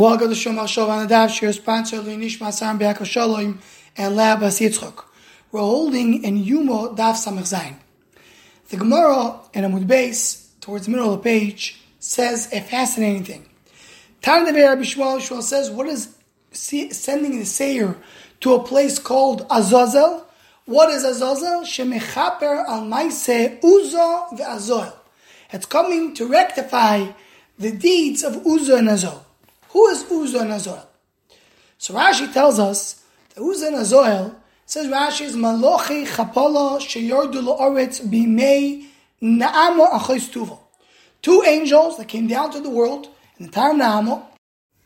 Welcome to Shom HaShov on the Daf Shir, sponsored Nishma Sam Be'akov Shalom and Lab. We're holding in Yumo Daf Samach Zayin. The Gemara in Amud Beis, towards the middle of the page, says a fascinating thing. Tan Dever Rabbi Shmuel Shmuel says, what is sending the Seir to a place called Azazel? What is Azazel? Shemechaper al Maise Uzo ve'Azoel. It's coming to rectify the deeds of Uzo and Azoel. Who is Uzo and Azoel? So Rashi tells us that Uzo and Azoel says Rashi is Malochi Chapala Sheyordu La'oretz Bimei Naamo Achois Tuvo. Two angels that came down to the world in the time of Naamo,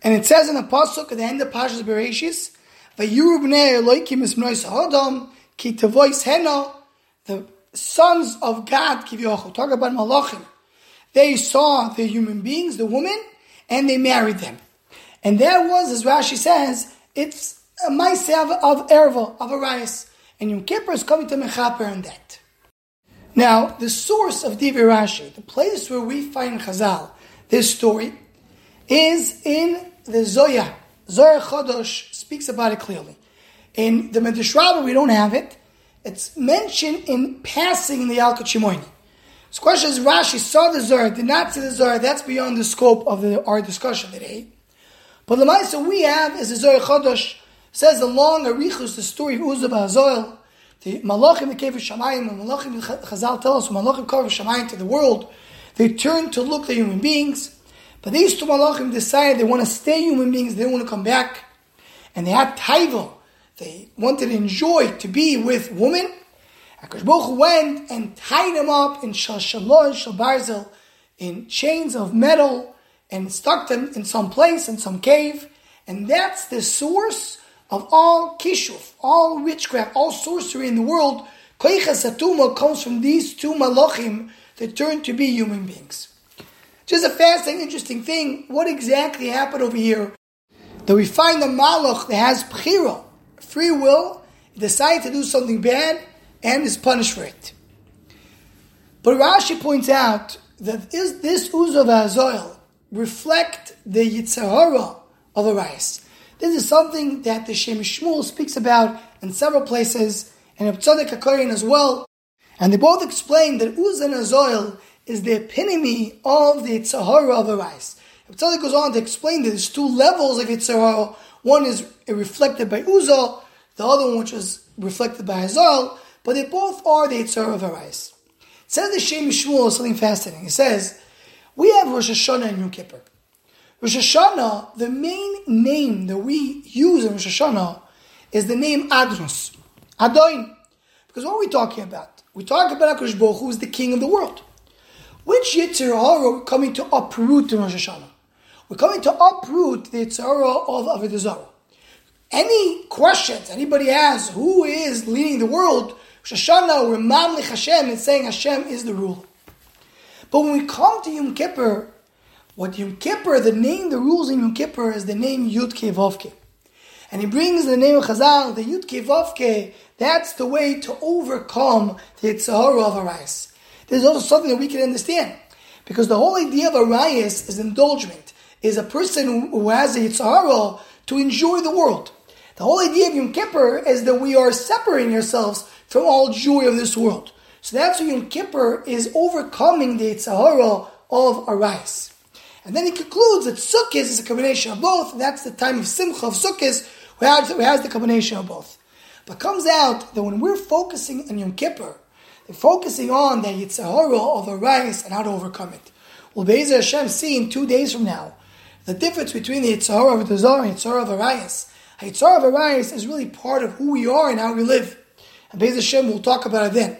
and it says in the pasuk at the end of Pashas Bereshis, "Vayuru bnei Elokim esmnois Hodom ki tavois hena." The sons of God, Kivyochel, talk about Malachim. They saw the human beings, the woman, and they married them. And there was, as Rashi says, it's a ma'asev of erva, of Arias. And Yom Kippur is coming to Mechaper on that. Now, the source of Divi Rashi, the place where we find Chazal, this story, is in the Zohar. Zohar Chodosh speaks about it clearly. In the Medrash we don't have it. It's mentioned in passing in the Yalkut Shimoini. So question is, Rashi saw the Zohar, did not see the Zohar, that's beyond the scope of the, our discussion today. But the Maisa we have is the Zohar Chodosh, says the long Arichus, the story of Uzzah Ba'azoil, the Malachim, the cave of Shamayim, and Malachim, Chazal tell us, Malachim carve Shamayim to the world, they turn to look at human beings, but these two Malachim decided they want to stay human beings, they don't want to come back, and they had Taiva, they wanted to enjoy to be with women, Akash Baruch went and tied them up in Shashalosh, Shalbarzel, in chains of metal, and stuck them in some place, in some cave. And that's the source of all kishuf, all witchcraft, all sorcery in the world. Koicha Satuma comes from these two malachim that turn to be human beings. Just a fascinating, interesting thing. What exactly happened over here? That we find a malach that has pchira, free will, decide to do something bad, and is punished for it. But Rashi points out that is this Uzav Azoil reflect the Yitzhahara of Arias. This is something that the Shem Shmuel speaks about in several places, and Rav Tzadok HaKohen as well. And they both explain that Uz and Azoil is the epitome of the Yitzhahara of Arias. Rav Tzadok goes on to explain that there's two levels of Yitzhahara. One is reflected by Uzzah, the other one which is reflected by Azoil, but they both are the Yitzhahara of Arias. Says the Shem Shmuel something fascinating. He says, we have Rosh Hashanah and Yom Kippur. Rosh Hashanah, the main name that we use in Rosh Hashanah is the name Adnos, Adoin. Because what are we talking about? We talk about HaKadosh Baruch who is the king of the world. Which Yitzhar are we coming to uproot in Rosh Hashanah? We're coming to uproot the Yitzhar of Avodah Zarah. Any questions anybody has, who is leading the world, Rosh Hashanah, we're Mamlich Hashem and saying Hashem is the ruler. But when we come to Yom Kippur, what Yom Kippur, the name, the rules in Yom Kippur is the name Yud Vovke. And he brings the name of Chazal, the Yud Vovke, that's the way to overcome the Yitzhahara of Arias. There's also something that we can understand. Because the whole idea of Arias is indulgement, is a person who has a Yitzhahara to enjoy the world. The whole idea of Yom Kippur is that we are separating ourselves from all joy of this world. So that's why Yom Kippur is overcoming the Yitzhahara of Arais. And then he concludes that Sukkot is a combination of both. That's the time of Simcha of Sukkot, who has, the combination of both. But comes out that when we're focusing on Yom Kippur, we're focusing on the Yitzhahara of Arais and how to overcome it. We'll Be'ezer Hashem see in two days from now the difference between the Yitzhahara of the Zor and Yitzhahara of Arias. Yitzhahara of Arias is really part of who we are and how we live. And Be'ezer Hashem will talk about it then.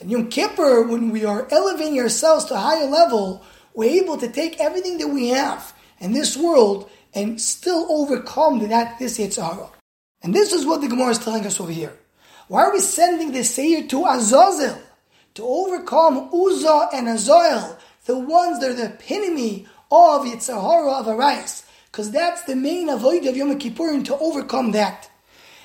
In Yom Kippur, when we are elevating ourselves to a higher level, we're able to take everything that we have in this world and still overcome that this Yitzhara. And this is what the Gemara is telling us over here. Why are we sending the Seir to Azazel? To overcome Uzzah and Azazel, the ones that are the epitome of Yitzhara of Arias. Because that's the main avoid of Yom Kippur, and to overcome that.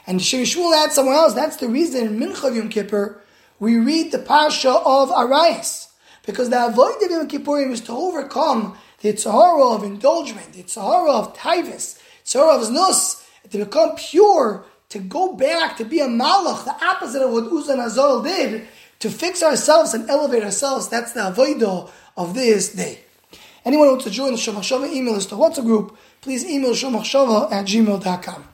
And Shem Shmuel adds somewhere else, that's the reason in Mincha Yom Kippur, we read the Parsha of Arias. Because the avoid of Yom Kippurim is to overcome the Tzahara of indulgence, the Tzahara of Taivas, Tzahara of Znus, to become pure, to go back, to be a Malach, the opposite of what Uzan Azal did, to fix ourselves and elevate ourselves. That's the Avodah of this day. Anyone who wants to join the Shomachshava email list or WhatsApp group, please email shomachshava at gmail.com.